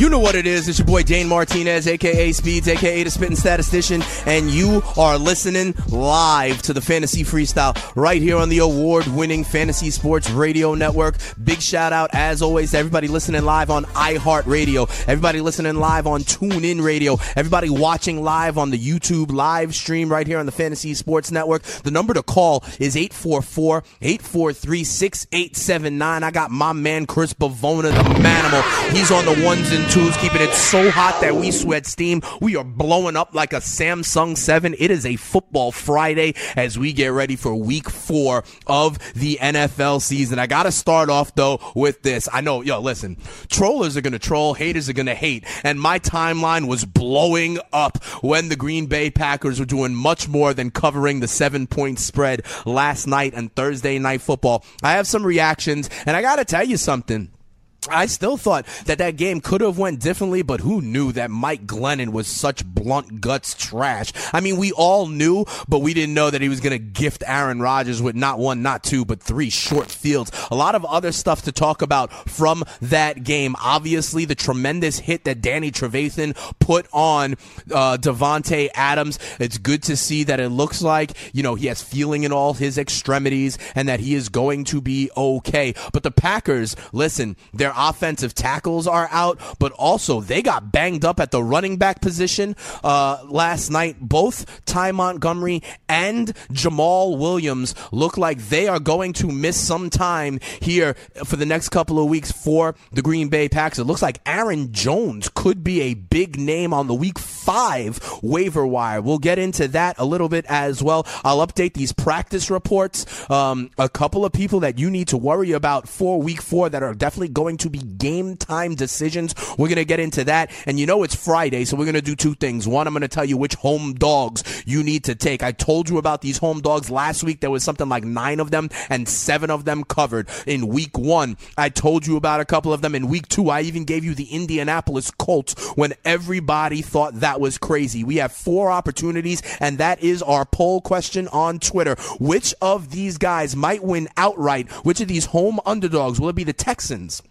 You know what it is. It's your boy Dane Martinez, aka Speeds, aka the Spitting Statistician, and you are listening live to the Fantasy Freestyle right here on the award winning Fantasy Sports Radio Network. Big shout out, as always, to everybody listening live on iHeartRadio, everybody listening live on TuneIn Radio, everybody watching live on the YouTube live stream right here on the Fantasy Sports Network. The number to call is 844 843 6879. I got my man Chris Bavona, the manimal. He's on the ones and twos, keeping it so hot that we sweat steam. We are blowing up like a Samsung 7. It is a football Friday as we get ready for week four of the NFL season. I got to start off, though, with this. I know, yo, listen, trollers are going to troll, haters are going to hate. And my timeline was blowing up when the Green Bay Packers were doing much more than covering the seven point spread last night and Thursday night football. I have some reactions, and I got to tell you something. I still thought that that game could have went differently, but who knew that Mike Glennon was such blunt guts trash? I mean, we all knew, but we didn't know that he was going to gift Aaron Rodgers with not one, not two, but three short fields. A lot of other stuff to talk about from that game. Obviously, the tremendous hit that Danny Trevathan put on uh, Davante Adams. It's good to see that it looks like you know he has feeling in all his extremities and that he is going to be okay. But the Packers, listen, they're offensive tackles are out, but also they got banged up at the running back position uh, last night. Both Ty Montgomery and Jamaal Williams look like they are going to miss some time here for the next couple of weeks for the Green Bay Packers. It looks like Aaron Jones could be a big name on the week five waiver wire. We'll get into that a little bit as well. I'll update these practice reports. Um, a couple of people that you need to worry about for week four that are definitely going to be game time decisions. We're going to get into that. And you know it's Friday, so we're going to do two things. One, I'm going to tell you which home dogs you need to take. I told you about these home dogs last week. There was something like nine of them, and seven of them covered. In week one, I told you about a couple of them. In week two, I even gave you the Indianapolis Colts when everybody thought that was crazy. We have four opportunities, and that is our poll question on Twitter. Which of these guys might win outright? Which of these home underdogs? Will it be the Texans?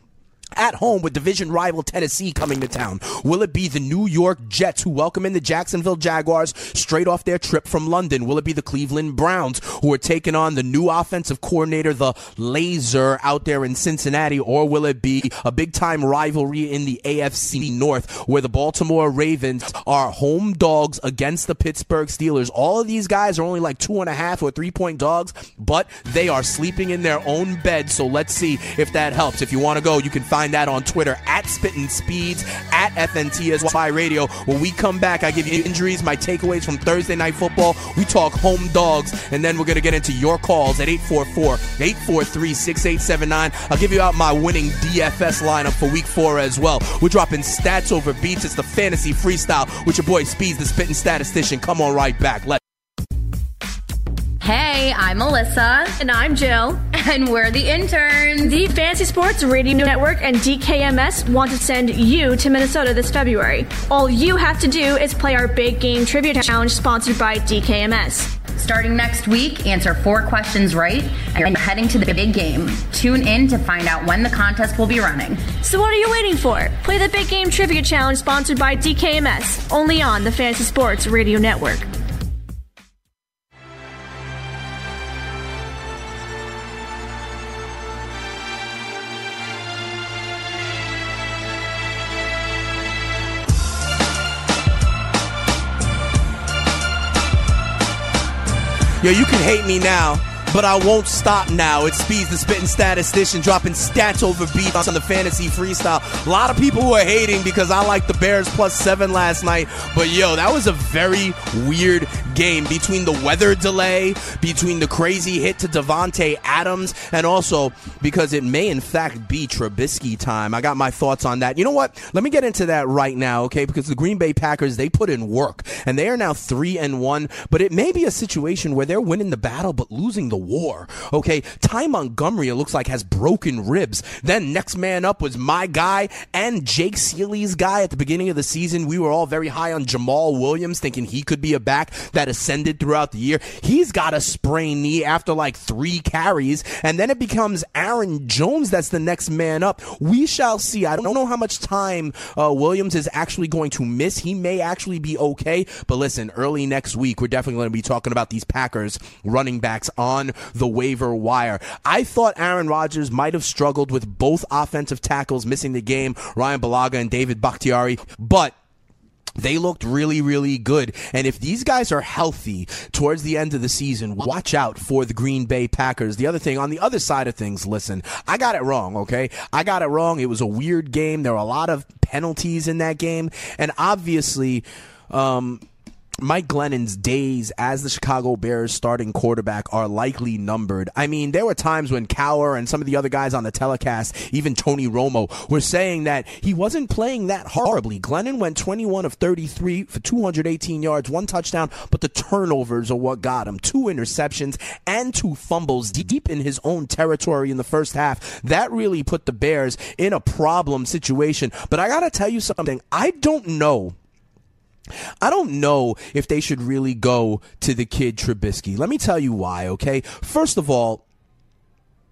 At home with division rival Tennessee coming to town? Will it be the New York Jets who welcome in the Jacksonville Jaguars straight off their trip from London? Will it be the Cleveland Browns who are taking on the new offensive coordinator, the Lazor, out there in Cincinnati? Or will it be a big time rivalry in the AFC North where the Baltimore Ravens are home dogs against the Pittsburgh Steelers? All of these guys are only like two and a half or three point dogs, but they are sleeping in their own bed. So let's see if that helps. If you want to go, you can find find that on Twitter at Spittin' Speeds, at FNTSY Radio. When we come back, I give you injuries, my takeaways from Thursday Night Football. We talk home dogs, and then we're going to get into your calls at 844 843 6879. I'll give you out my winning DFS lineup for week four as well. We're dropping stats over beats. It's the fantasy freestyle with your boy Speeds, the spitting statistician. Come on right back. Let's Hey, I'm Melissa. And I'm Jill. And we're the interns. The Fantasy Sports Radio Network and DKMS want to send you to Minnesota this February. All you have to do is play our big game trivia challenge sponsored by DKMS. Starting next week, answer four questions right, and you're heading to the big game. Tune in to find out when the contest will be running. So what are you waiting for? Play the big game trivia challenge sponsored by DKMS, only on the Fantasy Sports Radio Network. Yo, you can hate me now, but I won't stop now. It speeds the spitting statistician, dropping stats over beats on the fantasy freestyle. A lot of people were hating because I like the Bears plus seven last night, but yo, that was a very weird game between the weather delay, between the crazy hit to Davante Adams, and also because it may in fact be Trubisky time. I got my thoughts on that. You know what? Let me get into that right now, okay? Because the Green Bay Packers they put in work, and they are now three and one. But it may be a situation where they're winning the battle but losing the war. Okay, Ty Montgomery it looks like has broken ribs. Then next man up was my guy and Jake Ciely's guy at the beginning of the season. We were all very high on Jamaal Williams, thinking he could be a back that ascended throughout the year. He's got a sprained knee after like three carries, and then it becomes Aaron Jones that's the next man up. We shall see. I don't know how much time uh, Williams is actually going to miss. He may actually be okay, but listen, early next week we're definitely going to be talking about these Packers running backs on the waiver wire. I thought Aaron Rodgers might have struggled with both offensive tackles missing the game, Bryan Bulaga and David Bakhtiari, but they looked really, really good. And if these guys are healthy towards the end of the season, watch out for the Green Bay Packers. The other thing, on the other side of things, listen, I got it wrong, okay? I got it wrong. It was a weird game. There were a lot of penalties in that game. And obviously, um, Mike Glennon's days as the Chicago Bears starting quarterback are likely numbered. I mean, there were times when Cowher and some of the other guys on the telecast, even Tony Romo, were saying that he wasn't playing that horribly. Glennon went 21 of 33 for 218 yards, one touchdown, but the turnovers are what got him. Two interceptions and two fumbles deep in his own territory in the first half. That really put the Bears in a problem situation. But I got to tell you something. I don't know I don't know if they should really go to the kid Trubisky. Let me tell you why, okay? First of all,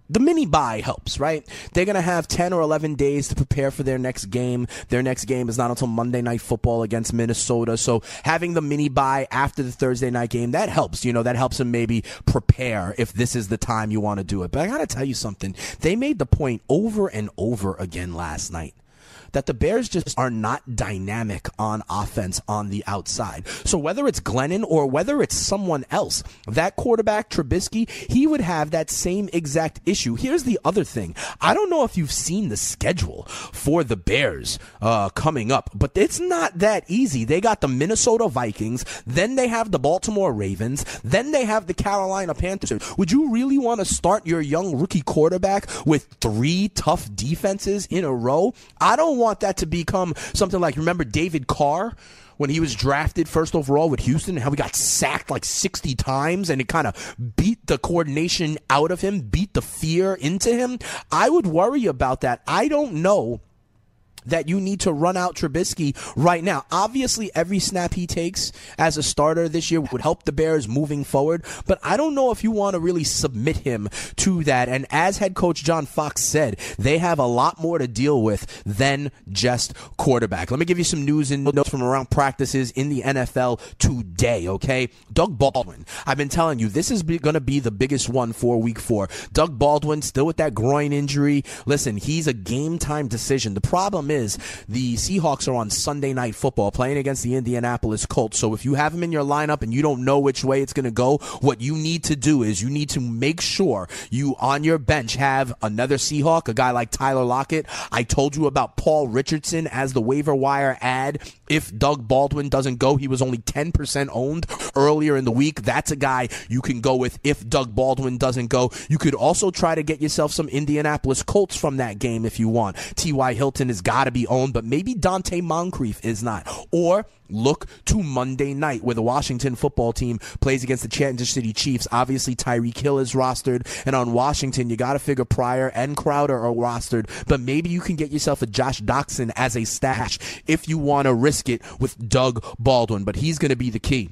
the mini bye helps, right? They're going to have 10 or 11 days to prepare for their next game. Their next game is not until Monday Night Football against Minnesota. So having the mini bye after the Thursday night game, that helps. You know, that helps them maybe prepare if this is the time you want to do it. But I got to tell you something. They made the point over and over again last night that the Bears just are not dynamic on offense on the outside. So whether it's Glennon or whether it's someone else, that quarterback, Trubisky, he would have that same exact issue. Here's the other thing. I don't know if you've seen the schedule for the Bears uh, coming up, but it's not that easy. They got the Minnesota Vikings, then they have the Baltimore Ravens, then they have the Carolina Panthers. Would you really want to start your young rookie quarterback with three tough defenses in a row? I don't don't want that to become something like remember David Carr when he was drafted first overall with Houston and how he got sacked like 60 times and it kind of beat the coordination out of him, beat the fear into him. I would worry about that. I don't know that you need to run out Trubisky right now. Obviously, every snap he takes as a starter this year would help the Bears moving forward, but I don't know if you want to really submit him to that. And as head coach John Fox said, they have a lot more to deal with than just quarterback. Let me give you some news and notes from around practices in the NFL today, okay? Doug Baldwin. I've been telling you, this is going to be the biggest one for week four. Doug Baldwin, still with that groin injury. Listen, he's a game time decision. The problem is, is the Seahawks are on Sunday Night Football playing against the Indianapolis Colts. So if you have them in your lineup and you don't know which way it's going to go, what you need to do is you need to make sure you on your bench have another Seahawk, a guy like Tyler Lockett. I told you about Paul Richardson as the waiver wire ad. If Doug Baldwin doesn't go, he was only 10% owned earlier in the week. That's a guy you can go with if Doug Baldwin doesn't go. You could also try to get yourself some Indianapolis Colts from that game if you want. T.Y. Hilton has got to be owned, but maybe Donte Moncrief is not. Or look to Monday night where the Washington football team plays against the Kansas City Chiefs. Obviously, Tyreek Hill is rostered, and on Washington, you got to figure Pryor and Crowder are rostered, but maybe you can get yourself a Josh Doctson as a stash if you want to risk it with Doug Baldwin, but he's going to be the key.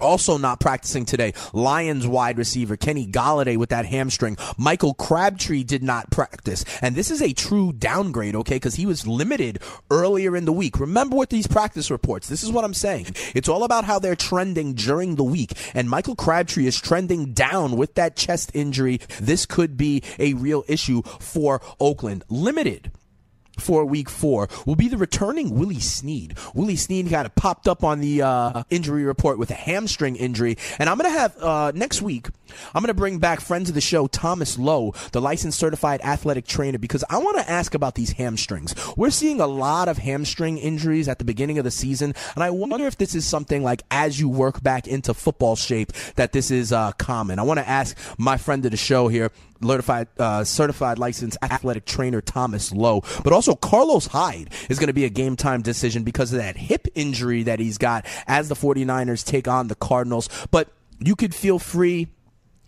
Also not practicing today, Lions wide receiver Kenny Golladay with that hamstring. Michael Crabtree did not practice. And this is a true downgrade, okay, because he was limited earlier in the week. Remember what these practice reports, this is what I'm saying. It's all about how they're trending during the week. And Michael Crabtree is trending down with that chest injury. This could be a real issue for Oakland. Limited for week four will be the returning Willie Snead. Willie Snead kind of popped up on the uh, injury report with a hamstring injury. And I'm going to have uh, next week, I'm going to bring back friends of the show, Thomas Lowe, the licensed certified athletic trainer, because I want to ask about these hamstrings. We're seeing a lot of hamstring injuries at the beginning of the season, and I wonder if this is something like as you work back into football shape that this is uh, common. I want to ask my friend of the show here, certified, uh, certified licensed athletic trainer Thomas Lowe, but also Carlos Hyde is going to be a game time decision because of that hip injury that he's got as the 49ers take on the Cardinals. But you could feel free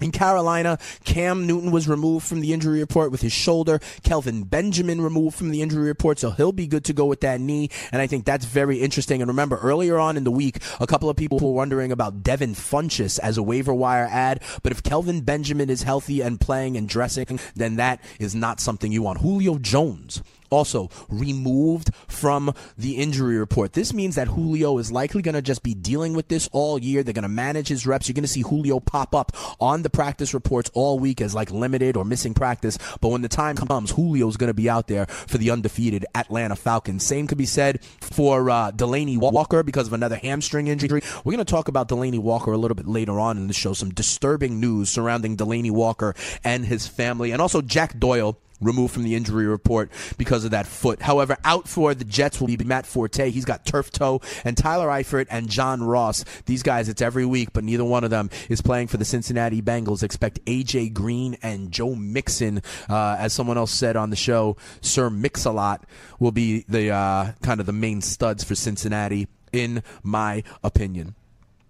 in Carolina, Cam Newton was removed from the injury report with his shoulder. Kelvin Benjamin removed from the injury report, so he'll be good to go with that knee. And I think that's very interesting. And remember, earlier on in the week, a couple of people were wondering about Devin Funchess as a waiver wire ad. But if Kelvin Benjamin is healthy and playing and dressing, then that is not something you want. Julio Jones also removed from the injury report. This means that Julio is likely going to just be dealing with this all year. They're going to manage his reps. You're going to see Julio pop up on the practice reports all week as like limited or missing practice. But when the time comes, Julio's going to be out there for the undefeated Atlanta Falcons. Same could be said for uh, Delanie Walker because of another hamstring injury. We're going to talk about Delanie Walker a little bit later on in the show. Some disturbing news surrounding Delanie Walker and his family, and also Jack Doyle removed from the injury report because of that foot. However, out for the Jets will be Matt Forte. He's got turf toe, and Tyler Eifert and John Ross. These guys, it's every week, but neither one of them is playing for the Cincinnati Bengals. Expect AJ Green and Joe Mixon, uh, as someone else said on the show, Sir Mix-a-Lot will be the uh, kind of the main studs for Cincinnati, in my opinion.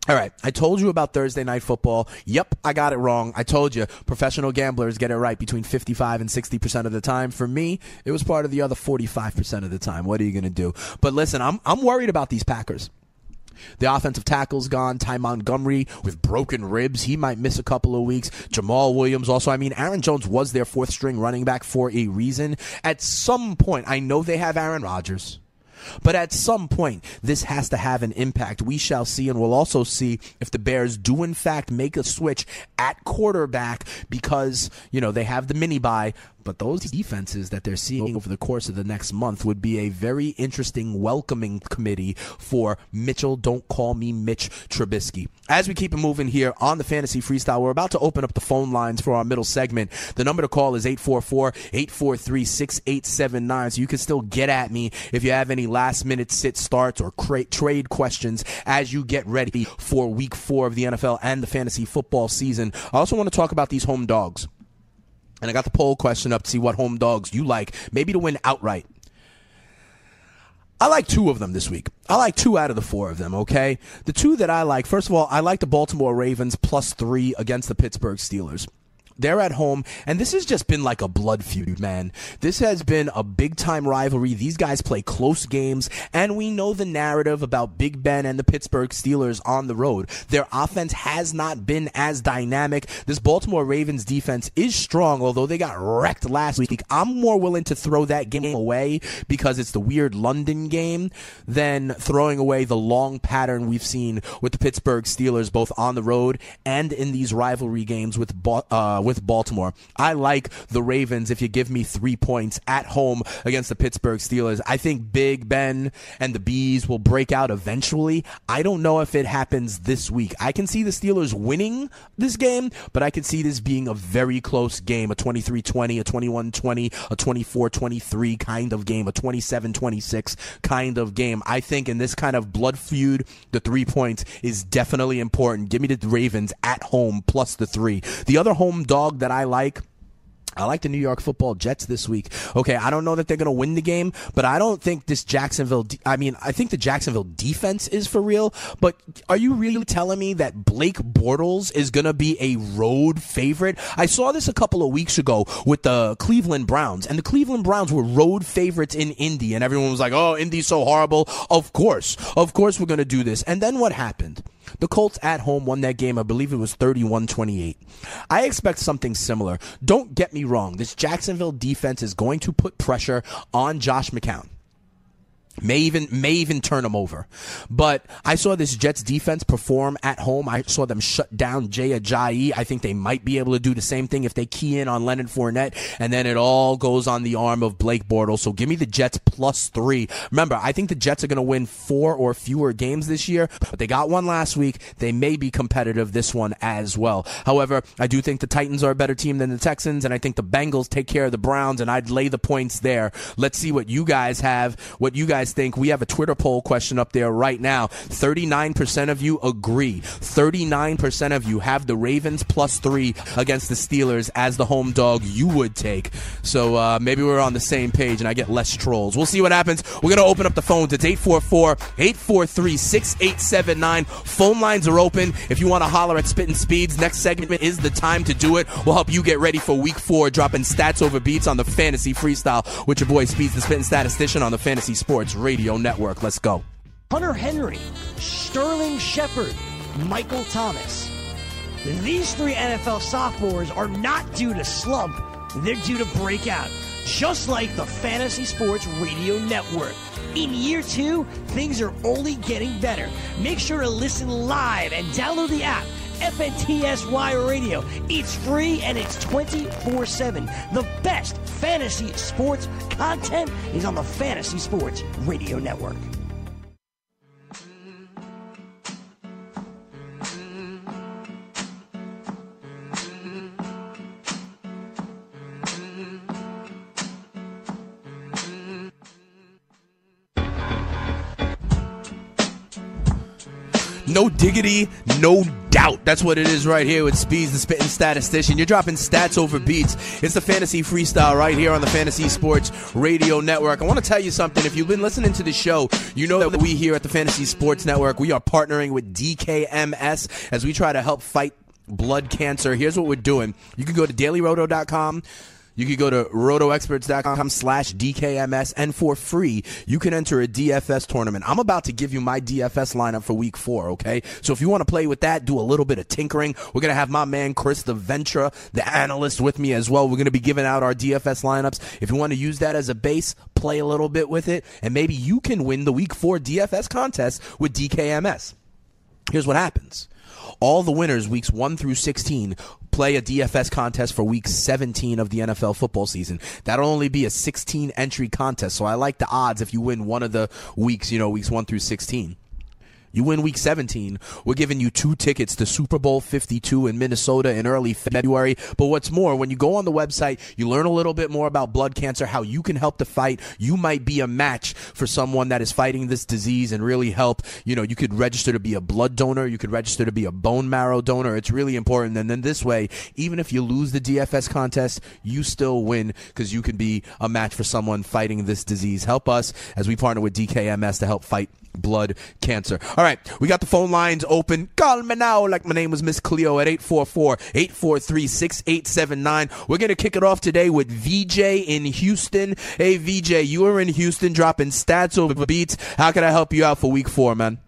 All right, I told you about Thursday night football. Yep, I got it wrong. I told you professional gamblers get it right between 55 and 60% of the time. For me, it was part of the other 45% of the time. What are you going to do? But listen, I'm I'm worried about these Packers. The offensive tackle's gone. Ty Montgomery with broken ribs. He might miss a couple of weeks. Jamaal Williams also. I mean, Aaron Jones was their fourth string running back for a reason. At some point, I know they have Aaron Rodgers. But at some point, this has to have an impact. We shall see, and we'll also see if the Bears do in fact make a switch at quarterback because, you know, they have the mini bye, but those defenses that they're seeing over the course of the next month would be a very interesting welcoming committee for Mitchell. Don't call me Mitch Trubisky. As we keep it moving here on the Fantasy Freestyle, we're about to open up the phone lines for our middle segment. The number to call is 844-843-6879. So you can still get at me if you have any last minute sit starts or cra- trade questions as you get ready for week four of the NFL and the fantasy football season. I also want to talk about these home dogs. And I got the poll question up to see what home dogs you like, maybe to win outright. I like two of them this week. I like two out of the four of them, okay? The two that I like, first of all, I like the Baltimore Ravens plus three against the Pittsburgh Steelers. They're at home, and this has just been like a blood feud, man. This has been a big time rivalry. These guys play close games, and we know the narrative about Big Ben and the Pittsburgh Steelers on the road. Their offense has not been as dynamic. This Baltimore Ravens defense is strong, although they got wrecked last week. I'm more willing to throw that game away because it's the weird London game than throwing away the long pattern we've seen with the Pittsburgh Steelers, both on the road and in these rivalry games with uh, Uh, with Baltimore. I like the Ravens if you give me three points at home against the Pittsburgh Steelers. I think Big Ben and the Bees will break out eventually. I don't know if it happens this week. I can see the Steelers winning this game, but I can see this being a very close game, a 23-20, a 21-20, a 24-23 kind of game, a 27-26 kind of game. I think in this kind of blood feud, the three points is definitely important. Give me the Ravens at home plus the three. The other home dog that I like. I like the New York Football Jets this week. Okay, I don't know that they're going to win the game, but I don't think this Jacksonville. De- I mean, I think the Jacksonville defense is for real. But are you really telling me that Blake Bortles is going to be a road favorite? I saw this a couple of weeks ago with the Cleveland Browns, and the Cleveland Browns were road favorites in Indy, and everyone was like, "Oh, Indy's so horrible." Of course, of course, we're going to do this. And then what happened? The Colts at home won that game. I believe it was 31 28. I expect something similar. Don't get me wrong. This Jacksonville defense is going to put pressure on Josh McCown. May even may even turn them over, but I saw this Jets defense perform at home. I saw them shut down Jay Ajayi. I think they might be able to do the same thing if they key in on Leonard Fournette, and then it all goes on the arm of Blake Bortles. So give me the Jets plus three. Remember, I think the Jets are going to win four or fewer games this year, but they got one last week. They may be competitive this one as well. However, I do think the Titans are a better team than the Texans, and I think the Bengals take care of the Browns, and I'd lay the points there. Let's see what you guys have. What you guys think. We have a Twitter poll question up there right now. 39% of you agree. 39% of you have the Ravens plus three against the Steelers as the home dog you would take. So uh, maybe we're on the same page and I get less trolls. We'll see what happens. We're going to open up the phones. It's 844 843 6879. Phone lines are open. If you want to holler at Spitting Speeds, next segment is the time to do it. We'll help you get ready for week four, dropping stats over beats on the fantasy freestyle with your boy Speeds, the Spitting Statistician on the Fantasy Sports Radio Network. Let's go. Hunter Henry, Sterling Shepard, Michael Thomas. These three NFL sophomores are not due to slump, they're due to break out, just like the Fantasy Sports Radio Network. In year two, things are only getting better. Make sure to listen live and download the app. FNTSY Radio. It's free and it's 24 7. The best fantasy sports content is on the Fantasy Sports Radio Network. No diggity, no doubt. That's what it is right here with Speeds, the spitting statistician. You're dropping stats over beats. It's the fantasy freestyle right here on the Fantasy Sports Radio Network. I want to tell you something. If you've been listening to the show, you know that we here at the Fantasy Sports Network, we are partnering with DKMS as we try to help fight blood cancer. Here's what we're doing. You can go to dailyroto.com. You can go to rotoexperts.com slash DKMS and for free, you can enter a DFS tournament. I'm about to give you my DFS lineup for week four, okay? So if you want to play with that, do a little bit of tinkering. We're going to have my man Chris the Ventura, the analyst with me as well. We're going to be giving out our DFS lineups. If you want to use that as a base, play a little bit with it, and maybe you can win the week four DFS contest with DKMS. Here's what happens. All the winners weeks 1 through 16 play a DFS contest for week 17 of the NFL football season. That'll only be a 16 entry contest. So I like the odds if you win one of the weeks, you know, weeks 1 through 16. You win week 17, we're giving you two tickets to Super Bowl 52 in Minnesota in early February. But what's more, when you go on the website, you learn a little bit more about blood cancer, how you can help the fight. You might be a match for someone that is fighting this disease and really help. You know, you could register to be a blood donor, you could register to be a bone marrow donor. It's really important. And then this way, even if you lose the DFS contest, you still win because you can be a match for someone fighting this disease. Help us as we partner with DKMS to help fight blood cancer. All right, we got the phone lines open. Call me now, like my name was Miss Cleo at 844-843-6879. We're going to kick it off today with VJ in Houston. Hey, VJ, you are in Houston dropping stats over beats. How can I help you out for week four, man?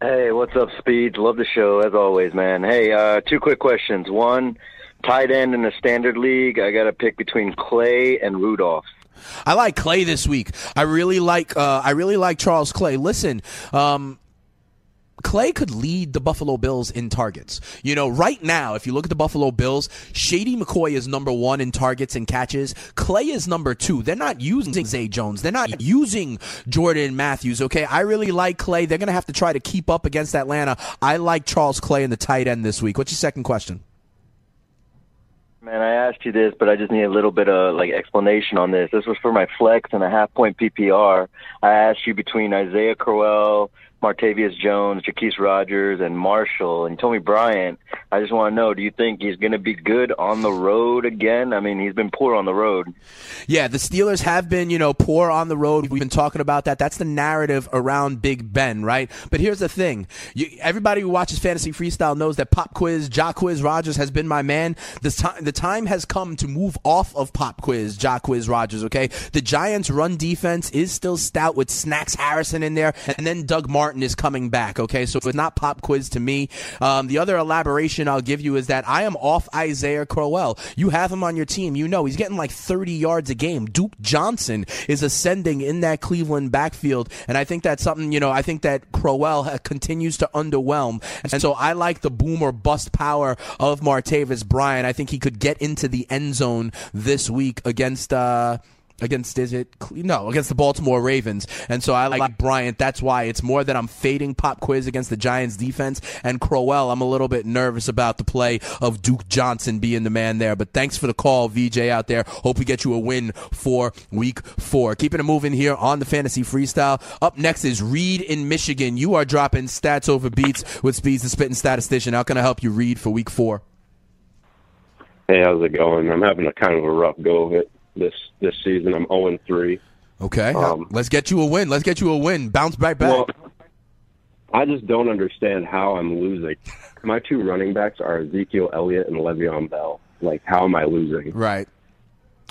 Hey, what's up, Speeds? Love the show as always, man. Hey, uh, two quick questions. One, tight end in the standard league. I got to pick between Clay and Rudolph. I like Clay this week. I really like. Uh, I really like Charles Clay. Listen, um, Clay could lead the Buffalo Bills in targets. You know, right now, if you look at the Buffalo Bills, Shady McCoy is number one in targets and catches. Clay is number two. They're not using Zay Jones. They're not using Jordan Matthews. Okay, I really like Clay. They're going to have to try to keep up against Atlanta. I like Charles Clay in the tight end this week. What's your second question? Man, I asked you this, but I just need a little bit of like explanation on this. This was for my flex and a half point PPR. I asked you between Isaiah Crowell, Martavius Jones, Jaquise Rogers, and Marshall, and told Bryant. I just want to know: Do you think he's going to be good on the road again? I mean, he's been poor on the road. Yeah, the Steelers have been, you know, poor on the road. We've been talking about that. That's the narrative around Big Ben, right? But here's the thing: you, everybody who watches fantasy freestyle knows that Pop Quiz, Jacquizz Rodgers has been my man. The time, the time has come to move off of Pop Quiz, Jacquizz Rodgers. Okay, the Giants' run defense is still stout with Snacks Harrison in there, and then Doug Martin Martin is coming back. Okay, so it's not pop quiz to me. Um, the other elaboration I'll give you is that I am off Isaiah Crowell. You have him on your team. You know he's getting like 30 yards a game. Duke Johnson is ascending in that Cleveland backfield, and I think that's something. You know, I think that Crowell continues to underwhelm, and so I like the boom or bust power of Martavis Bryant. I think he could get into the end zone this week against. Uh, against is it no against the Baltimore Ravens. And so I like Bryant. That's why it's more that I'm fading pop quiz against the Giants defense and Crowell. I'm a little bit nervous about the play of Duke Johnson being the man there. But thanks for the call VJ out there. Hope we get you a win for week 4 keeping it moving here on the fantasy freestyle. Up next is Reed in Michigan. You are dropping stats over beats with Speeds the spitting statistician. How can I help you read for week 4 Hey, how's it going? I'm having a kind of a rough go of it this this season. I'm 0 3. Okay, um, let's get you a win. Let's get you a win. Bounce back back. Well, I just don't understand how I'm losing. My two running backs are Ezekiel Elliott and Le'Veon Bell. Like, how am I losing? Right.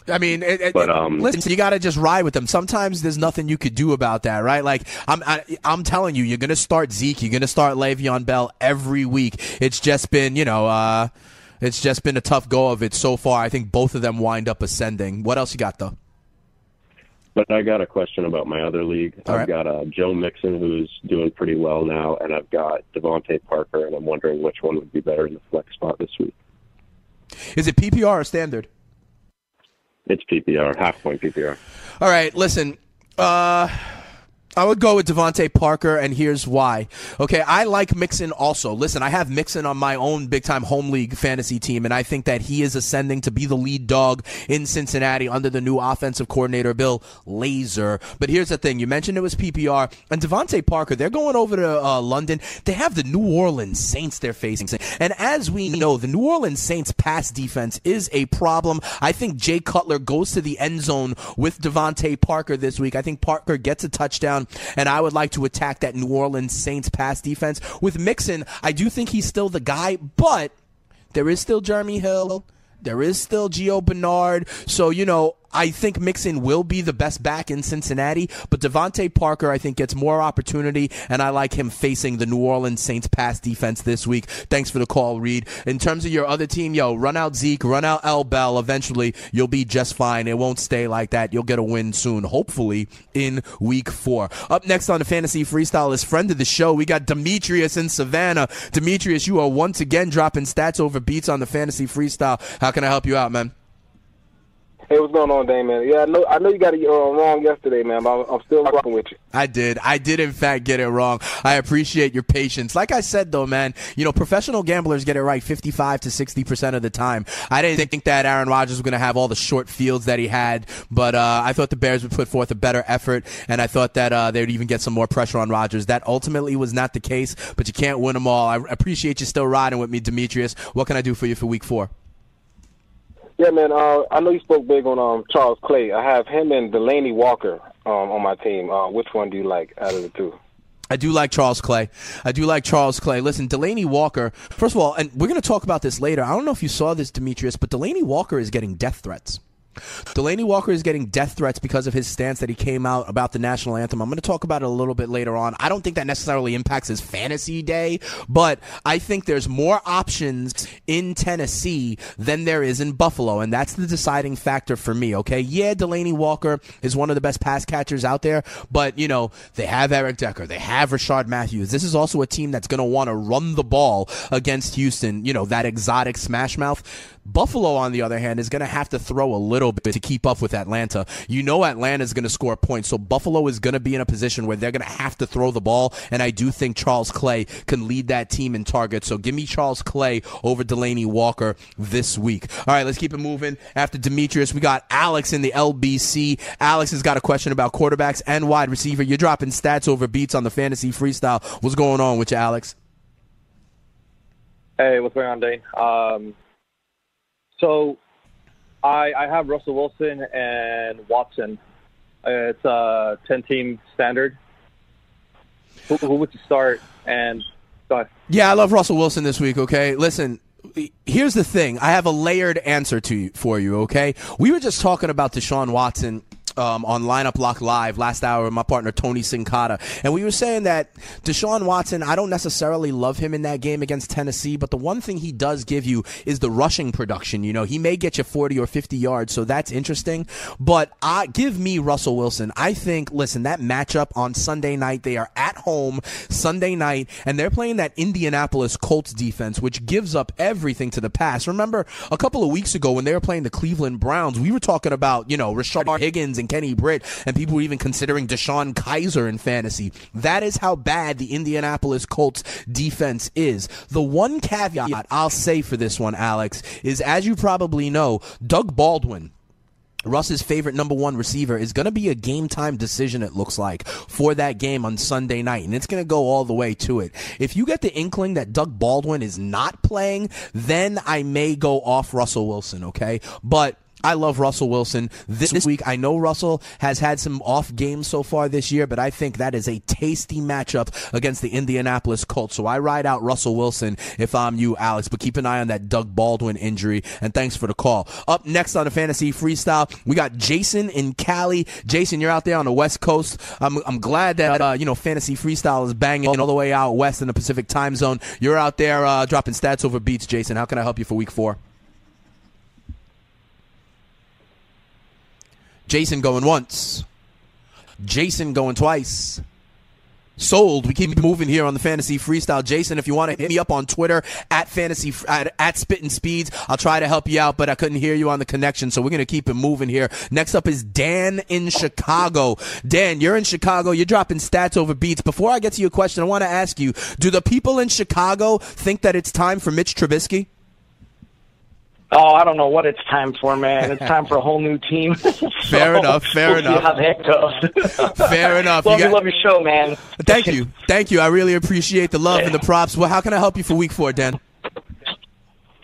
I mean, it, but um, listen, you got to just ride with them. Sometimes there's nothing you could do about that, right? Like I'm, I, am i am telling you, you're gonna start Zeke, you're gonna start Le'Veon Bell every week. It's just been, you know, uh, it's just been a tough go of it so far. I think both of them wind up ascending. What else you got though? But I got a question about my other league. All I've right. got uh, Joe Mixon, who's doing pretty well now, and I've got DeVante Parker, and I'm wondering which one would be better in the flex spot this week. Is it PPR or standard? It's PPR, half point PPR. All right, listen. Uh, I would go with DeVante Parker, and here's why. Okay, I like Mixon also. Listen, I have Mixon on my own big time home league fantasy team, and I think that he is ascending to be the lead dog in Cincinnati under the new offensive coordinator, Bill Lazor. But here's the thing you mentioned it was PPR, and DeVante Parker, they're going over to uh, London. They have the New Orleans Saints they're facing. And as we know, the New Orleans Saints pass defense is a problem. I think Jay Cutler goes to the end zone with DeVante Parker this week. I think Parker gets a touchdown and I would like to attack that New Orleans Saints pass defense. With Mixon, I do think he's still the guy, but there is still Jeremy Hill. There is still Gio Bernard. So, you know, I think Mixon will be the best back in Cincinnati, but DeVante Parker, I think, gets more opportunity, and I like him facing the New Orleans Saints pass defense this week. Thanks for the call, Reed. In terms of your other team, yo, run out Zeke, run out L. Bell. Eventually, you'll be just fine. It won't stay like that. You'll get a win soon, hopefully, in week four. Up next on the Fantasy Freestyle is friend of the show. We got Demetrius in Savannah. Demetrius, you are once again dropping stats over beats on the Fantasy Freestyle. How can I help you out, man? Hey, what's going on, Dane, man? Yeah, I know, I know you got it uh, wrong yesterday, man, but I'm, I'm still rocking with you. I did. I did, in fact, get it wrong. I appreciate your patience. Like I said, though, man, you know, professional gamblers get it right 55 to 60% of the time. I didn't think that Aaron Rodgers was going to have all the short fields that he had, but uh, I thought the Bears would put forth a better effort, and I thought that uh, they would even get some more pressure on Rodgers. That ultimately was not the case, but you can't win them all. I appreciate you still riding with me, Demetrius. What can I do for you for week four? Yeah, man. Uh, I know you spoke big on um, Charles Clay. I have him and Delanie Walker um, on my team. Uh, which one do you like out of the two? I do like Charles Clay. I do like Charles Clay. Listen, Delanie Walker, first of all, and we're going to talk about this later. I don't know if you saw this, Demetrius, but Delanie Walker is getting death threats. Delanie Walker is getting death threats because of his stance that he came out about the national anthem. I'm going to talk about it a little bit later on. I don't think that necessarily impacts his fantasy day, but I think there's more options in Tennessee than there is in Buffalo, and that's the deciding factor for me, okay? Yeah, Delanie Walker is one of the best pass catchers out there, but, you know, they have Eric Decker, they have Rishard Matthews. This is also a team that's going to want to run the ball against Houston, you know, that exotic smash mouth. Buffalo, on the other hand, is going to have to throw a little bit to keep up with Atlanta. You know Atlanta is going to score points, so Buffalo is going to be in a position where they're going to have to throw the ball, and I do think Charles Clay can lead that team in targets. So give me Charles Clay over Delanie Walker this week. All right, let's keep it moving. After Demetrius, we got Alex in the LBC. Alex has got a question about quarterbacks and wide receiver. You're dropping stats over beats on the fantasy freestyle. What's going on with you, Alex? Hey, what's going on, Dane? Um, so I, I have Russell Wilson and Watson. It's a 10 team standard. Who, who would you start? And. Yeah, I love Russell Wilson this week, okay? Listen, here's the thing. I have a layered answer to you, for you, okay? We were just talking about Deshaun Watson um, on Lineup Lock Live last hour with my partner Tony Sincata, and we were saying that Deshaun Watson. I don't necessarily love him in that game against Tennessee, but the one thing he does give you is the rushing production. You know, he may get you 40 or 50 yards, so that's interesting. But I give me Russell Wilson. I think. Listen, that matchup on Sunday night, they are at home Sunday night, and they're playing that Indianapolis Colts defense, which gives up everything to the pass. Remember a couple of weeks ago when they were playing the Cleveland Browns, we were talking about you know Rashard Higgins and Kenny Britt, and people were even considering DeShone Kizer in fantasy. That is how bad the Indianapolis Colts defense is. The one caveat I'll say for this one, Alex, is as you probably know, Doug Baldwin. Russ's favorite number one receiver is going to be a game time decision, it looks like, for that game on Sunday night. And it's going to go all the way to it. If you get the inkling that Doug Baldwin is not playing, then I may go off Russell Wilson, okay? But I love Russell Wilson this week. I know Russell has had some off games so far this year, but I think that is a tasty matchup against the Indianapolis Colts. So I ride out Russell Wilson if I'm you, Alex. But keep an eye on that Doug Baldwin injury. And thanks for the call. Up next on the fantasy freestyle, we got Jason in Cali. Jason, you're out there on the West Coast. I'm, I'm glad that uh, you know fantasy freestyle is banging all the way out west in the Pacific time zone. You're out there uh, dropping stats over beats, Jason. How can I help you for Week Four? Jason going once. Jason going twice. Sold. We keep moving here on the fantasy freestyle. Jason, if you want to hit me up on Twitter at fantasy at, at spitting speeds, I'll try to help you out, but I couldn't hear you on the connection, so we're gonna keep it moving here. Next up is Dan in Chicago. Dan, you're in Chicago. You're dropping stats over beats. Before I get to your question, I want to ask you: Do the people in Chicago think that it's time for Mitch Trubisky? Oh, I don't know what it's time for, man. It's time for a whole new team. so fair enough. Fair we'll enough. See how that goes. fair enough. love you you, love your show, man. Thank you. Thank you. I really appreciate the love and the props. Well, how can I help you for week four, Dan?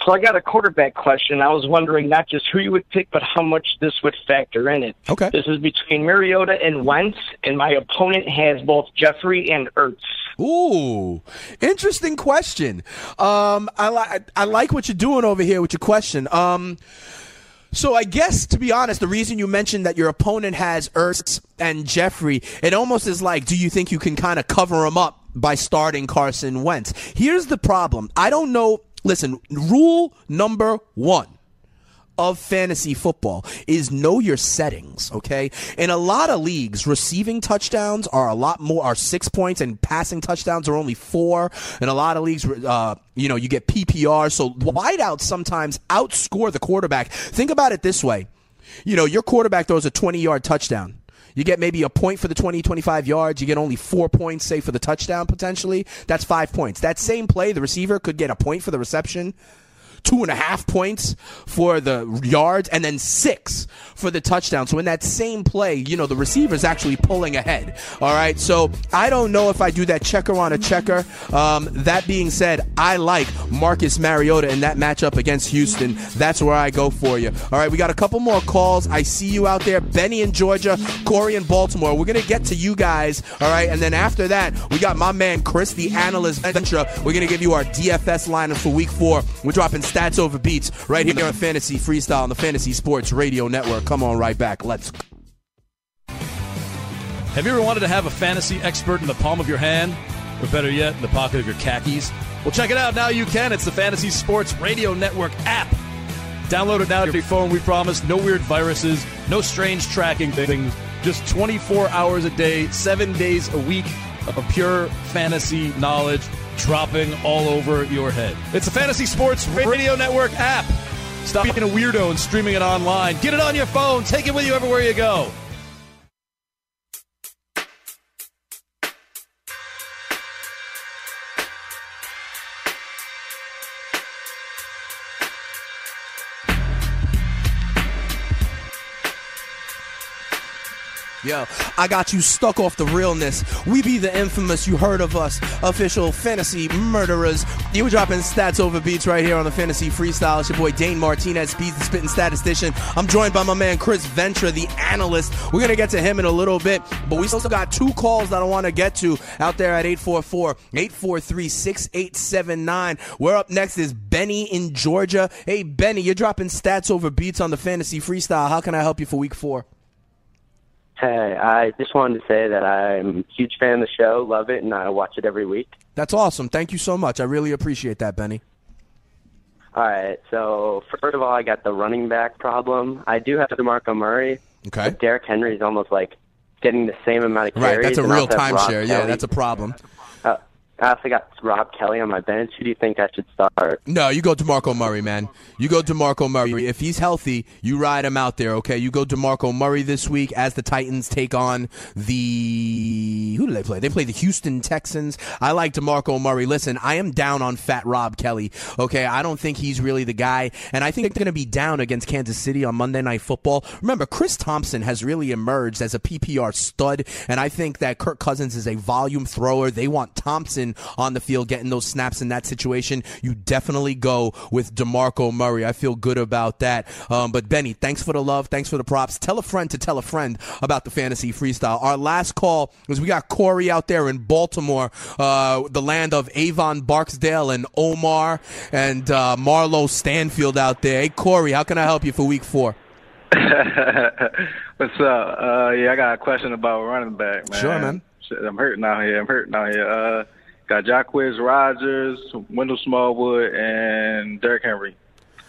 So I got a quarterback question. I was wondering not just who you would pick, but how much this would factor in it. Okay. This is between Mariota and Wentz, and my opponent has both Jeffery and Ertz. Ooh, interesting question. Um, I like I like what you're doing over here with your question. Um, so I guess to be honest, the reason you mentioned that your opponent has Ertz and Jeffery, it almost is like, do you think you can kind of cover them up by starting Carson Wentz? Here's the problem. I don't know. Listen, rule number one of fantasy football is know your settings, okay? In a lot of leagues, receiving touchdowns are a lot more, are six points, and passing touchdowns are only four. In a lot of leagues, uh, you know, you get PPR, so wideouts sometimes outscore the quarterback. Think about it this way. You know, your quarterback throws a 20 yard touchdown. You get maybe a point for the 20, 25 yards. You get only four points, say, for the touchdown potentially. That's five points. That same play, the receiver could get a point for the reception, two and a half points for the yards, and then six for the touchdown. So in that same play, you know, the receiver's actually pulling ahead. All right. So I don't know if I do that checker on a checker. Um, that being said, I like Marcus Mariota in that matchup against Houston. That's where I go for you. All right. We got a couple more calls. I see you out there. Benny in Georgia, Corey in Baltimore. We're going to get to you guys. All right. And then after that, we got my man Chris, the analyst venture. We're going to give you our DFS lineup for week four. We're dropping stats over beats right here on Fantasy Freestyle on the Fantasy Sports Radio Network. Come on right back. Let's go. Have you ever wanted to have a fantasy expert in the palm of your hand? Or better yet, in the pocket of your khakis? Well, check it out. Now you can. It's the Fantasy Sports Radio Network app. Download it now to your phone. We promise no weird viruses, no strange tracking things. Just 24 hours a day, seven days a week of pure fantasy knowledge dropping all over your head. It's the Fantasy Sports Radio Network app. Stop being a weirdo and streaming it online. Get it on your phone. Take it with you everywhere you go. Yo, I got you stuck off the realness. We be the infamous, you heard of us, official fantasy murderers. You were dropping stats over beats right here on the Fantasy Freestyle. It's your boy Dane Martinez, Speeds the Spitting Statistician. I'm joined by my man Chris Ventura, the analyst. We're to get to him in a little bit, but we still got two calls that I want to get to out there at 844 843 6879. We're up next is Benny in Georgia. Hey, Benny, you're dropping stats over beats on the Fantasy Freestyle. How can I help you for week four? Hey, I just wanted to say that I'm a huge fan of the show, love it, and I watch it every week. That's awesome. Thank you so much. I really appreciate that, Benny. All right, so first of all, I got the running back problem. I do have DeMarco Murray. Okay. But Derrick Henry is almost like getting the same amount of carries. Right, that's a real timeshare. Yeah, that's a problem. Uh, I also got Rob Kelley on my bench. Who do you think I should start? No, you go DeMarco Murray, man. You go DeMarco Murray. If he's healthy, you ride him out there, okay? You go DeMarco Murray this week as the Titans take on the who do they play? They play the Houston Texans. I like DeMarco Murray. Listen, I am down on fat Rob Kelley. Okay, I don't think he's really the guy, and I think they're going to be down against Kansas City on Monday Night Football. Remember, Chris Thompson has really emerged as a PPR stud, and I think that Kirk Cousins is a volume thrower. They want Thompson on the field getting those snaps in that situation. You definitely go with DeMarco Murray. I feel good about that. Um, but Benny, thanks for the love. Thanks for the props. Tell a friend to tell a friend about the fantasy freestyle. Our last call was we got Corey out there in Baltimore, uh, the land of Avon Barksdale and Omar and uh, Marlo Stanfield out there. Hey, Corey, how can I help you for week four? What's up? Uh, yeah, I got a question about running back, man. Sure, man. Shit, I'm hurting out here. I'm hurting out here. Uh, got Jacquizz Rodgers, Wendell Smallwood, and Derrick Henry.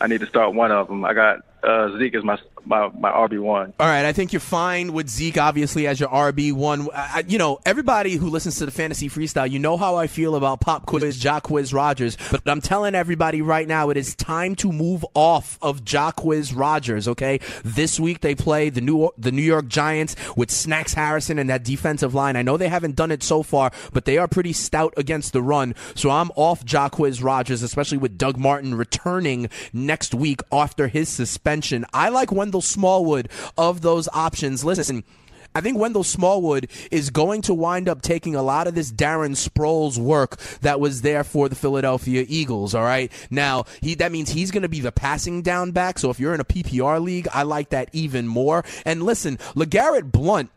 I need to start one of them. I got uh, Zeke as my my, my RB one. All right, I think you're fine with Zeke, obviously, as your RB one. You know, everybody who listens to the fantasy freestyle, you know how I feel about Pop Quiz, Jacquizz Rodgers. But I'm telling everybody right now, it is time to move off of Jacquizz Rodgers. Okay, this week they play the New the New York Giants with Snacks Harrison and that defensive line. I know they haven't done it so far, but they are pretty stout against the run. So I'm off Jacquizz Rodgers, especially with Doug Martin returning next week after his suspension. I like Wendell Smallwood of those options. Listen. I think Wendell Smallwood is going to wind up taking a lot of this Darren Sproles work that was there for the Philadelphia Eagles. All right. Now, he, that means he's going to be the passing down back. So if you're in a PPR league, I like that even more. And listen, LeGarrette Blunt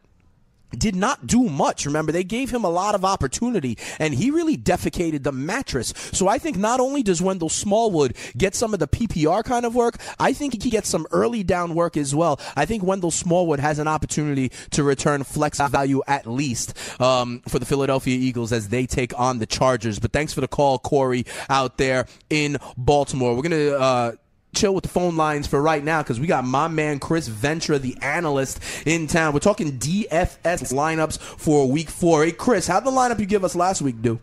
did not do much. Remember, they gave him a lot of opportunity, and he really defecated the mattress. So I think not only does Wendell Smallwood get some of the PPR kind of work, I think he gets some early down work as well. I think Wendell Smallwood has an opportunity to return flex value at least um, for the Philadelphia Eagles as they take on the Chargers. But thanks for the call, Corey, out there in Baltimore. We're gonna. Uh, chill with the phone lines for right now because we got my man Chris Ventura, the analyst, in town. We're talking DFS lineups for week four. Hey, Chris, how'd the lineup you give us last week do?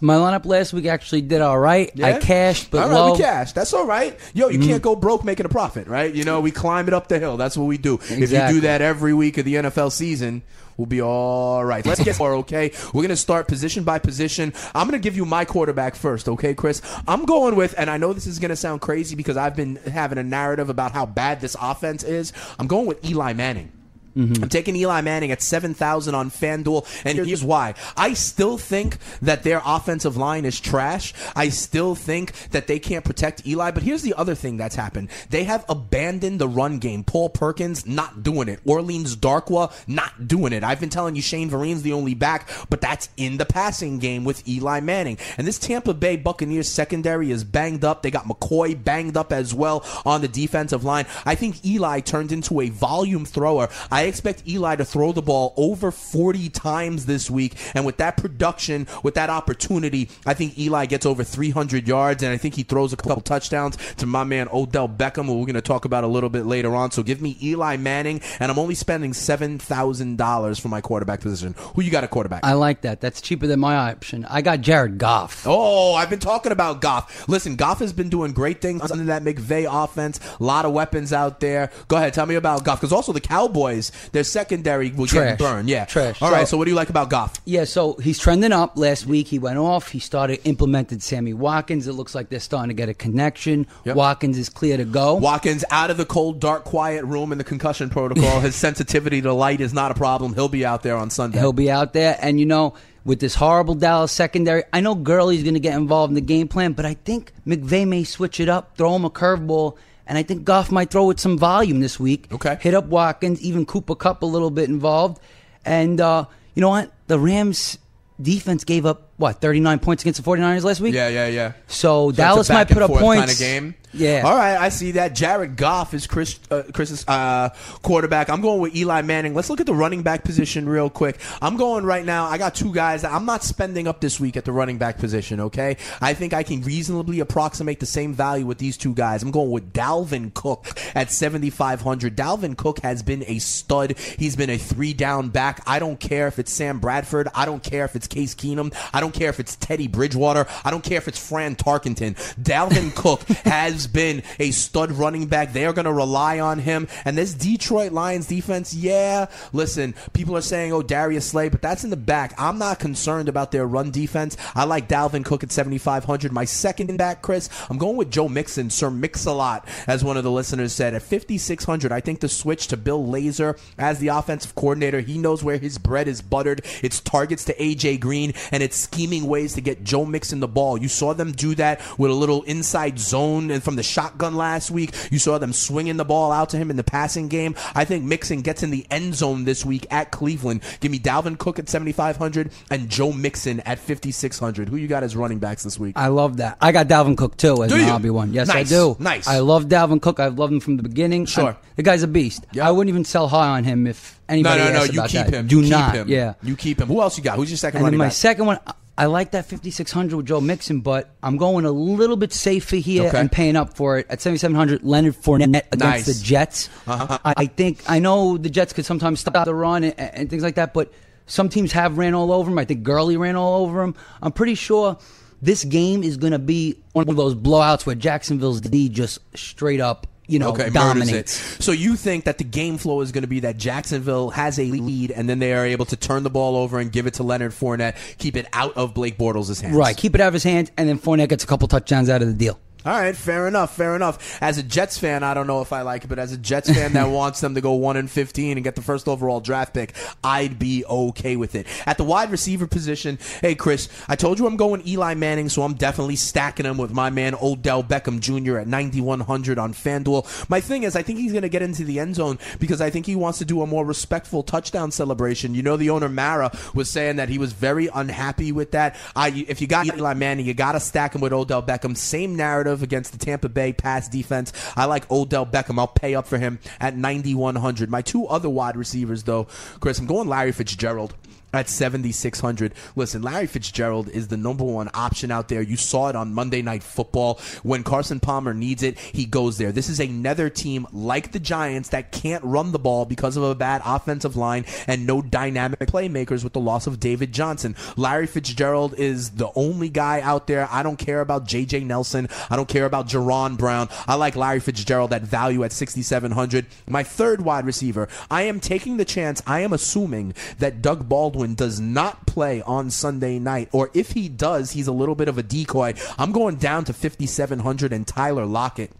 My lineup last week actually did all right. I cashed, but all right, low. we cashed. That's all right. Yo, you Mhm. can't go broke making a profit, right? You know, we climb it up the hill. That's what we do. If you do that every week of the NFL season, we'll be all right. Let's get more, okay? We're going to start position by position. I'm going to give you my quarterback first, okay, Chris? I'm going with, and I know this is going to sound crazy because I've been having a narrative about how bad this offense is. I'm going with Eli Manning. I'm taking Eli Manning at 7,000 on FanDuel, and here's why. I still think that their offensive line is trash. I still think that they can't protect Eli, but here's the other thing that's happened. They have abandoned the run game. Paul Perkins, not doing it. Orleans Darkwa, not doing it. I've been telling you Shane Vereen's the only back, but that's in the passing game with Eli Manning. And this Tampa Bay Buccaneers secondary is banged up. They got McCoy banged up as well on the defensive line. I think Eli turned into a volume thrower. I expect Eli to throw the ball over 40 times this week. And with that production, with that opportunity, I think Eli gets over 300 yards and I think he throws a couple touchdowns to my man Odell Beckham, who we're going to talk about a little bit later on. So give me Eli Manning, and I'm only spending $7,000 for my quarterback position. Who you got a quarterback? I like that. That's cheaper than my option. I got Jared Goff. Oh, I've been talking about Goff. Listen, Goff has been doing great things under that McVay offense. A lot of weapons out there. Go ahead, tell me about Goff. Because also the Cowboys, their secondary will get burned. Yeah, Trash. All right. So- So what do you like about Goff? Yeah, so he's trending up. Last week he went off. He started implemented Sammy Watkins. It looks like they're starting to get a connection. Watkins is clear to go. Watkins out of the cold, dark, quiet room in the concussion protocol. His sensitivity to light is not a problem. He'll be out there on Sunday. He'll be out there, and you know, with this horrible Dallas secondary, I know Gurley's going to get involved in the game plan, but I think McVay may switch it up, throw him a curveball, and I think Goff might throw it some volume this week. Okay, hit up Watkins, even Cooper Kupp a little bit involved, and uh, you know what? The Rams defense gave up what 39 points against the 49ers last week. Yeah, yeah, yeah. So, it's Dallas might put up points. kind of game. Yeah. All right, I see that. Jared Goff is Chris uh, Chris's uh, quarterback. I'm going with Eli Manning. Let's look at the running back position real quick. I'm going right now. I got two guys that I'm not spending up this week at the running back position. Okay, I think I can reasonably approximate the same value with these two guys. I'm going with Dalvin Cook at 7,500. Dalvin Cook has been a stud. He's been a three down back. I don't care if it's Sam Bradford. I don't care if it's Case Keenum. I don't care if it's Teddy Bridgewater. I don't care if it's Fran Tarkenton. Dalvin Cook has been a stud running back. They are going to rely on him. And this Detroit Lions defense, yeah, listen, people are saying, oh, Darius Slay, but that's in the back. I'm not concerned about their run defense. I like Dalvin Cook at 7,500. My second back, Chris, I'm going with Joe Mixon, Sir Mix-a-Lot, as one of the listeners said. At 5,600, I think the switch to Bill Lazor as the offensive coordinator, he knows where his bread is buttered. It's targets to A.J. Green, and it's scheming ways to get Joe Mixon the ball. You saw them do that with a little inside zone and from the shotgun last week. You saw them swinging the ball out to him in the passing game. I think Mixon gets in the end zone this week at Cleveland. Give me Dalvin Cook at 7,500 and Joe Mixon at 5,600. Who you got as running backs this week? I love that. I got Dalvin Cook too as Do my hobby one. Yes, Nice, I do. nice. I love Dalvin Cook. I've loved him from the beginning. Sure. I- the guy's a beast. I wouldn't even sell high on him if anybody no, no, no. You keep that. him. Do keep not. him. Yeah. You keep him. Who else you got? Who's your second And running my back? second one, I- like that 5600 with Joe Mixon, but I'm going a little bit safer here Okay. and paying up for it at 7700. Leonard Fournette against Nice. the Jets. Uh-huh. I, I think I know the Jets could sometimes stop the run and, and things like that, but some teams have ran all over him. I think Gurley ran all over him. I'm pretty sure this game is going to be one of those blowouts where Jacksonville's D just straight up, you know, okay, dominates. So you think that the game flow is going to be that Jacksonville has a lead, and then they are able to turn the ball over and give it to Leonard Fournette, keep it out of Blake Bortles' hands. Right, keep it out of his hands, and then Fournette gets a couple touchdowns out of the deal. All right, fair enough, fair enough. As a Jets fan, I don't know if I like it, but as a Jets fan that wants them to go one and fifteen and get the first overall draft pick, I'd be okay with it. At the wide receiver position, hey Chris, I told you I'm going Eli Manning, so I'm definitely stacking him with my man Odell Beckham Jr. at 9100 on FanDuel. My thing is, I think he's going to get into the end zone because I think he wants to do a more respectful touchdown celebration. You know, the owner Mara was saying that he was very unhappy with that. I, if you got Eli Manning, you got to stack him with Odell Beckham. Same narrative against the Tampa Bay pass defense. I like Odell Beckham. I'll pay up for him at 9100. My two other wide receivers, though, Chris, I'm going Larry Fitzgerald at 7600 listen larry fitzgerald is the number one option out there. You saw it on monday night football. When carson palmer needs it he goes there. This is another team like the giants that can't run the ball because of a bad offensive line and no dynamic playmakers with the loss of david johnson. Larry fitzgerald is the only guy out there. I don't care about jj nelson. I don't care about Jaron brown. I like larry fitzgerald at value at 6700 my third wide receiver i am taking the chance. I am assuming that doug baldwin does not play on Sunday night, or if he does, he's a little bit of a decoy. I'm going down to 5,700 and Tyler Lockett.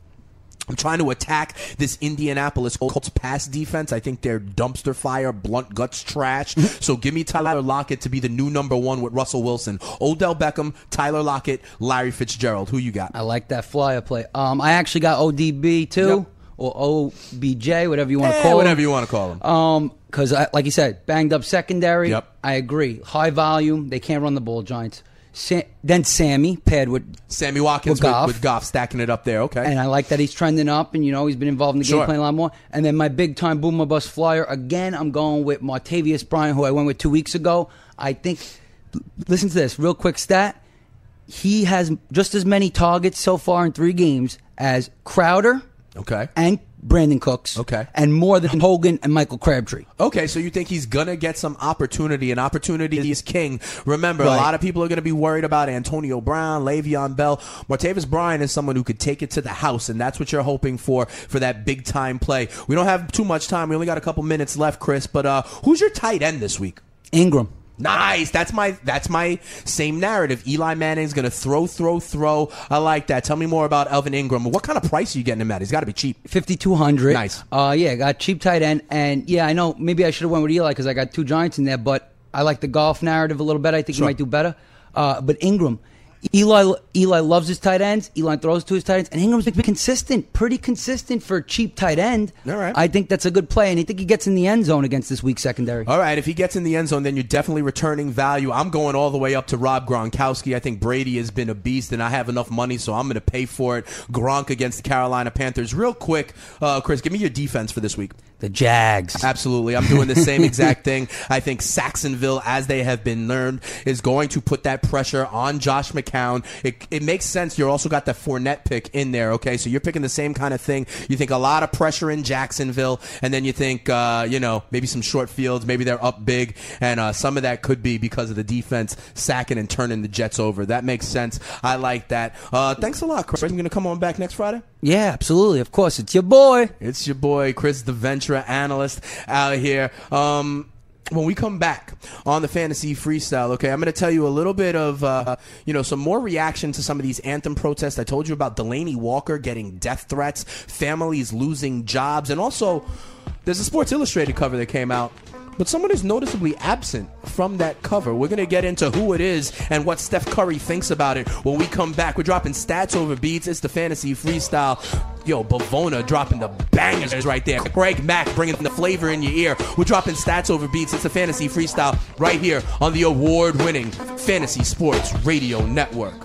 I'm trying to attack this Indianapolis Colts pass defense. I think they're dumpster fire, blunt guts trash. so give me Tyler Lockett to be the new number one with Russell Wilson. Odell Beckham, Tyler Lockett, Larry Fitzgerald. Who you got? I like that flyer play. Um, I actually got ODB too, Yep. or OBJ, whatever you want to Eh, call whatever him. you want to call him. Um, because like you said, banged up secondary. Yep. I agree. High volume. They can't run the ball, Giants. Then Sammy paired with Sammy Watkins with with, Goff. with Goff stacking it up there. Okay. And I like that he's trending up, and you know he's been involved in the game Sure. plan a lot more. And then my big time boomer bust flyer again. I'm going with Martavis Bryant, who I went with two weeks ago. I think. Listen to this real quick stat. He has just as many targets so far in three games as Crowder okay. and Brandin Cooks. Okay. And more than Hogan and Michael Crabtree. Okay, so you think he's gonna get some opportunity, and opportunity is king. Remember, a lot of people are gonna be worried about Antonio Brown, Le'Veon Bell. Martavis Bryant is someone who could take it to the house, and that's what you're hoping for for that big time play. We don't have too much time; we only got a couple minutes left, Chris. But uh, who's your tight end this week? Engram. Nice. That's my that's my same narrative. Eli Manning's gonna throw, throw, throw. I like that. Tell me more about Evan Engram. What kind of price are you getting him at? He's got to be cheap. Fifty two hundred. Nice. Uh, yeah, got cheap tight end, and yeah, I know maybe I should have went with Eli because I got two Giants in there, but I like the Goff narrative a little better. I think Sure. he might do better. Uh, but Engram, Eli Eli loves his tight ends. Eli throws to his tight ends, and Engram's been consistent, pretty consistent for a cheap tight end. All right. I think that's a good play, and I think he gets in the end zone against this weak secondary. All right, if he gets in the end zone, then you're definitely returning value. I'm going all the way up to Rob Gronkowski. I think Brady has been a beast, and I have enough money, so I'm going to pay for it. Gronk against the Carolina Panthers. Real quick, uh, Chris, give me your defense for this week. The Jags. Absolutely. I'm doing the same exact thing. I think Saxonville, as they have been learned, is going to put that pressure on Josh McCown. It, it makes sense. You're also got the Fournette pick in there, okay? So you're picking the same kind of thing. You think a lot of pressure in Jacksonville, and then you think, uh, you know, maybe some short fields, maybe they're up big, and uh, some of that could be because of the defense sacking and turning the Jets over. That makes sense. I like that. Uh, thanks a lot, Chris. I'm going to come on back next Friday? Yeah, absolutely. Of course, it's your boy. It's your boy, Chris, the Ventura analyst out here. Um, when we come back on the fantasy freestyle, okay, I'm going to tell you a little bit of, uh, you know, some more reaction to some of these anthem protests. I told you about Delanie Walker getting death threats, families losing jobs, and also there's a Sports Illustrated cover that came out but someone is noticeably absent from that cover. We're going to get into who it is and what Steph Curry thinks about it when we come back. We're dropping stats over beats. It's the fantasy freestyle. Yo, Bavona dropping the bangers right there. Craig Mack bringing the flavor in your ear. We're dropping stats over beats. It's the fantasy freestyle right here on the award winning Fantasy Sports Radio Network.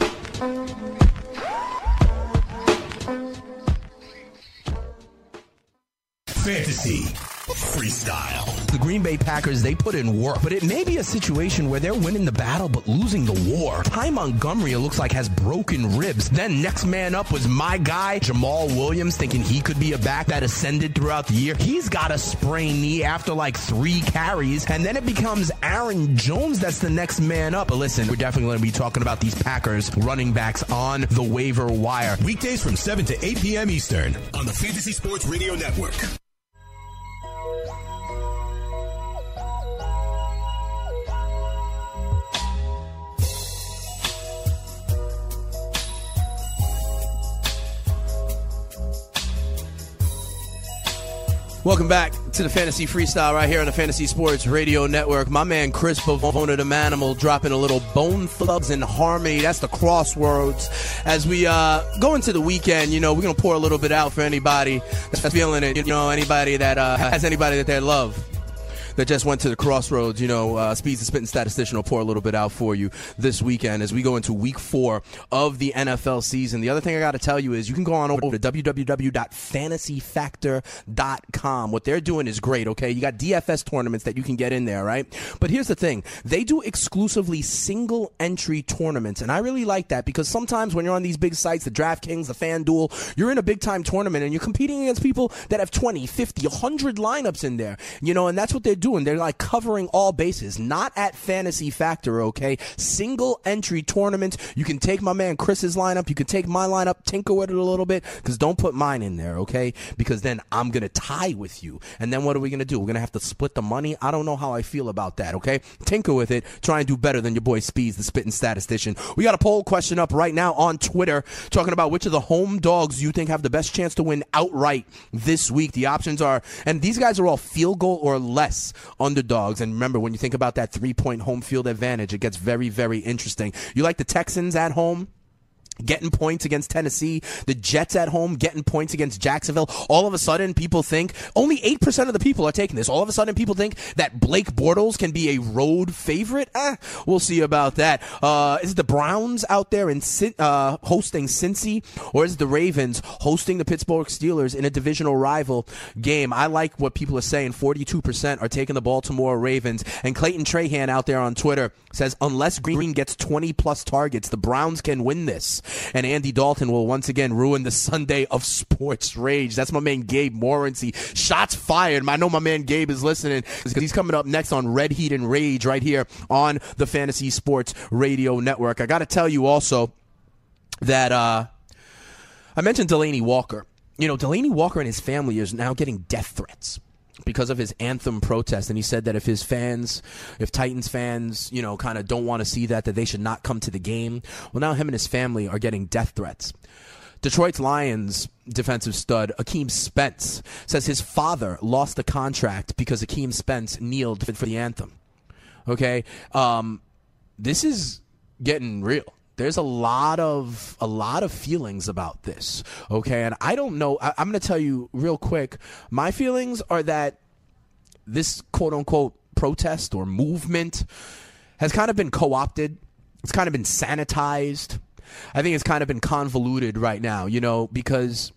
Fantasy freestyle. The Green Bay Packers, they put in work, but it may be a situation where they're winning the battle but losing the war. Ty Montgomery, it looks like, has broken ribs. Then next man up was my guy, Jamaal Williams, thinking he could be a back that ascended throughout the year. He's got a sprained knee after like three carries, and then it becomes Aaron Jones that's the next man up. But listen, we're definitely going to be talking about these Packers running backs on the waiver wire. Weekdays from 7 to 8 p.m. Eastern on the Fantasy Sports Radio Network. Welcome back to the Fantasy Freestyle right here on the Fantasy Sports Radio Network. My man Chris Pavona, the Manimal, dropping a little Bone Thugs and Harmony. That's the crossroads. As we uh, go into the weekend, you know, we're going to pour a little bit out for anybody that's feeling it. You know, anybody that uh, has anybody that they love that just went to the crossroads, you know, uh, Speeds the Spitting Statistician will pour a little bit out for you this weekend as we go into week four of the NFL season. The other thing I got to tell you is you can go on over to www.fantasyfactor.com. What they're doing is great, okay? You got DFS tournaments that you can get in there, right? But here's the thing they do exclusively single entry tournaments. And I really like that because sometimes when you're on these big sites, the DraftKings, the FanDuel, you're in a big time tournament and you're competing against people that have 20, 50, 100 lineups in there, you know, and that's what they're doing. And they're like covering all bases, not at Fantasy Factor, okay? Single entry tournament. You can take my man Chris's lineup. You can take my lineup, tinker with it a little bit, because don't put mine in there, okay? Because then I'm going to tie with you. And then what are we going to do? We're going to have to split the money. I don't know how I feel about that, okay? Tinker with it. Try and do better than your boy Speeds, the spitting statistician. We got a poll question up right now on Twitter talking about which of the home dogs you think have the best chance to win outright this week. The options are, and these guys are all field goal or less underdogs. And remember, when you think about that three point home field advantage, it gets very, very interesting. You like the Texans at home? Getting points against Tennessee, the Jets at home getting points against Jacksonville. All of a sudden, people think only 8% of the people are taking this. All of a sudden, people think that Blake Bortles can be a road favorite. Eh, we'll see about that. Uh, is it the Browns out there in uh, hosting Cincy, or is the Ravens hosting the Pittsburgh Steelers in a divisional rival game? I like what people are saying. 42% are taking the Baltimore Ravens. And Clayton Trahan out there on Twitter says, unless Green gets 20 plus targets, the Browns can win this and Andy Dalton will once again ruin the Sunday of sports rage. That's my man Gabe Morency. Shots fired. I know my man Gabe is listening because he's coming up next on Red Heat and Rage right here on the Fantasy Sports Radio Network. I got to tell you also that uh, I mentioned Delanie Walker. You know, Delanie Walker and his family is now getting death threats because of his anthem protest and he said that if his fans if titans fans you know kind of don't want to see that that they should not come to the game. Well now him and his family are getting death threats. Detroit's lions defensive stud akeem spence says his father lost the contract because akeem spence kneeled for the anthem. Okay um, this is getting real there's a lot of a lot of feelings about this. Okay, and I don't know. I, I'm going to tell you real quick. My feelings are that this quote unquote protest or movement has kind of been co opted. It's kind of been sanitized. I think it's kind of been convoluted right now, you know, because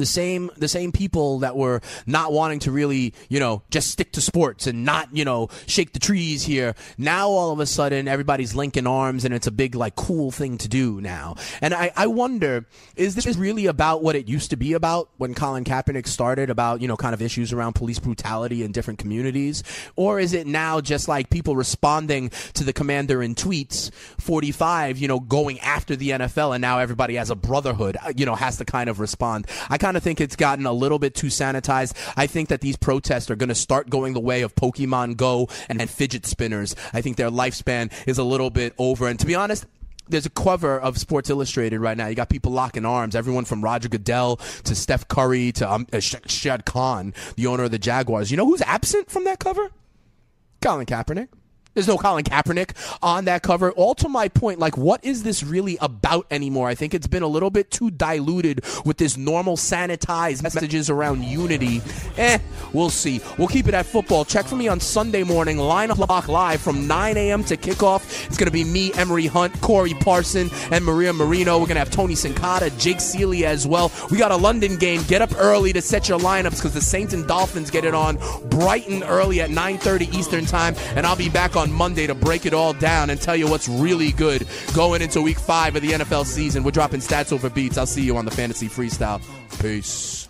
the same the same people that were not wanting to really you know just stick to sports and not you know shake the trees here. Now all of a sudden everybody's linking arms and it's a big like cool thing to do now. And I, I wonder is this really about what it used to be about when Colin Kaepernick started about you know kind of issues around police brutality in different communities? Or is it now just like people responding to the commander in tweets 45 you know going after the NFL and now everybody has a brotherhood uh, you know has to kind of respond? I kind of think it's gotten a little bit too sanitized. I think that these protests are going to start going the way of Pokemon Go and, and fidget spinners. I think their lifespan is a little bit over. And to be honest, there's a cover of Sports Illustrated right now. You got people locking arms, everyone from Roger Goodell to Steph Curry to um, uh, Shad Khan, the owner of the Jaguars. You know who's absent from that cover? Colin Kaepernick. There's no Colin Kaepernick on that cover. All to my point, like, what is this really about anymore? I think it's been a little bit too diluted with this normal sanitized messages around unity. Eh, we'll see. We'll keep it at football. Check for me on Sunday morning, line o'clock live from 9 a.m. to kickoff. It's going to be me, Emory Hunt, Corey Parson, and Maria Marino. We're going to have Tony Sincata, Jake Ciely as well. We got a London game. Get up early to set your lineups because the Saints and Dolphins get it on Brighton early at 9.30 Eastern Time, and I'll be back on Monday to break it all down and tell you what's really good going into week five of the NFL season. We're dropping stats over beats. I'll see you on the Fantasy Freestyle. Peace.